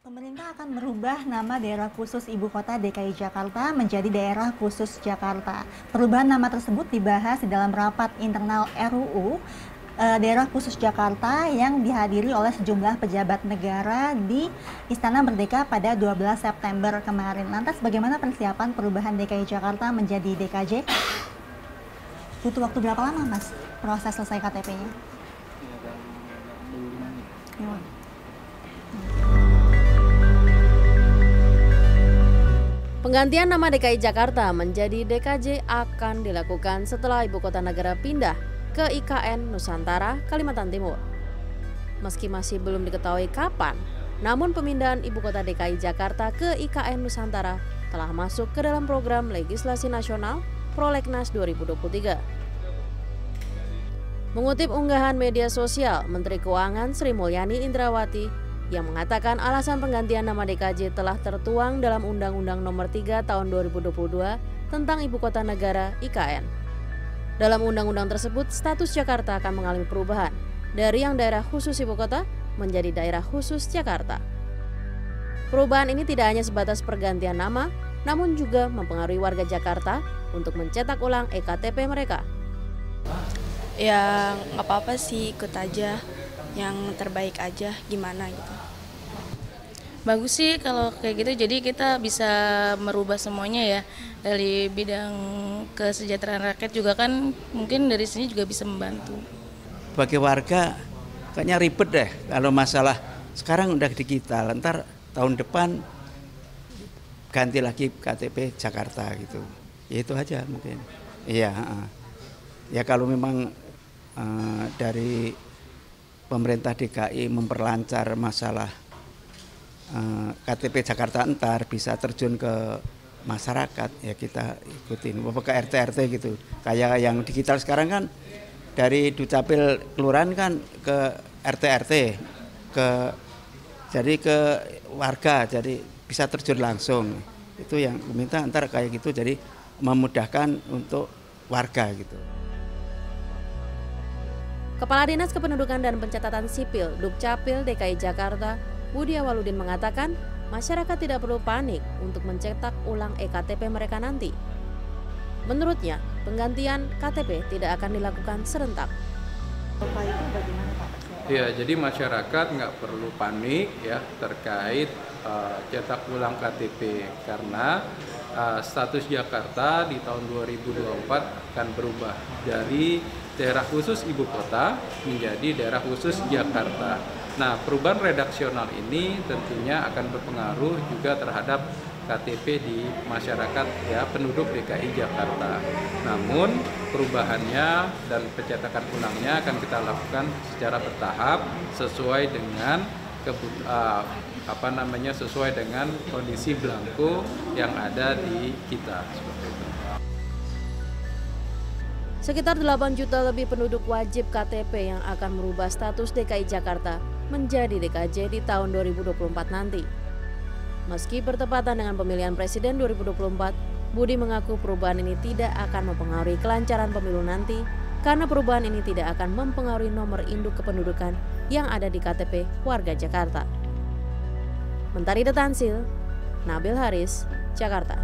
Pemerintah akan merubah nama daerah khusus ibu kota DKI Jakarta menjadi daerah khusus Jakarta. Perubahan nama tersebut dibahas di dalam rapat internal RUU eh, daerah khusus Jakarta yang dihadiri oleh sejumlah pejabat negara di Istana Merdeka pada 12 September kemarin. Lantas bagaimana persiapan perubahan DKI Jakarta menjadi DKJ? Butuh waktu berapa lama Mas proses selesai KTP-nya? Ya. Penggantian nama DKI Jakarta menjadi DKJ akan dilakukan setelah ibu kota negara pindah ke IKN Nusantara, Kalimantan Timur. Meski masih belum diketahui kapan, namun pemindahan ibu kota DKI Jakarta ke IKN Nusantara telah masuk ke dalam program legislasi nasional Prolegnas 2023. Mengutip unggahan media sosial, Menteri Keuangan Sri Mulyani Indrawati yang mengatakan alasan penggantian nama DKJ telah tertuang dalam Undang-Undang Nomor 3 Tahun 2022 tentang Ibu Kota Negara IKN. Dalam undang-undang tersebut, status Jakarta akan mengalami perubahan dari yang daerah khusus ibu kota menjadi daerah khusus Jakarta. Perubahan ini tidak hanya sebatas pergantian nama, namun juga mempengaruhi warga Jakarta untuk mencetak ulang EKTP mereka. Ya nggak apa-apa sih ikut aja yang terbaik aja gimana gitu. Bagus sih kalau kayak gitu jadi kita bisa merubah semuanya ya dari bidang kesejahteraan rakyat juga kan mungkin dari sini juga bisa membantu. Bagi warga kayaknya ribet deh kalau masalah sekarang udah digital, ntar tahun depan ganti lagi KTP Jakarta gitu. Ya itu aja mungkin. Iya. Ya kalau memang uh, dari pemerintah DKI memperlancar masalah uh, KTP Jakarta entar bisa terjun ke masyarakat ya kita ikutin. Bapak ke RT RT gitu. Kayak yang digital sekarang kan dari Dukcapil kelurahan kan ke RT RT ke jadi ke warga jadi bisa terjun langsung. Itu yang meminta antar kayak gitu jadi memudahkan untuk warga gitu. Kepala Dinas Kependudukan dan Pencatatan Sipil Dukcapil DKI Jakarta, Budi Awaludin mengatakan, masyarakat tidak perlu panik untuk mencetak ulang EKTP mereka nanti. Menurutnya, penggantian KTP tidak akan dilakukan serentak. Ya, jadi masyarakat nggak perlu panik ya terkait uh, cetak ulang KTP karena uh, status Jakarta di tahun 2024 akan berubah dari daerah khusus ibu kota menjadi daerah khusus Jakarta. Nah, perubahan redaksional ini tentunya akan berpengaruh juga terhadap KTP di masyarakat ya penduduk DKI Jakarta. Namun perubahannya dan pencetakan ulangnya akan kita lakukan secara bertahap sesuai dengan kebut, uh, apa namanya sesuai dengan kondisi belangko yang ada di kita seperti itu. Sekitar 8 juta lebih penduduk wajib KTP yang akan merubah status DKI Jakarta menjadi DKJ di tahun 2024 nanti. Meski bertepatan dengan pemilihan presiden 2024, Budi mengaku perubahan ini tidak akan mempengaruhi kelancaran pemilu nanti karena perubahan ini tidak akan mempengaruhi nomor induk kependudukan yang ada di KTP warga Jakarta. Mentari Detansil, Nabil Haris, Jakarta.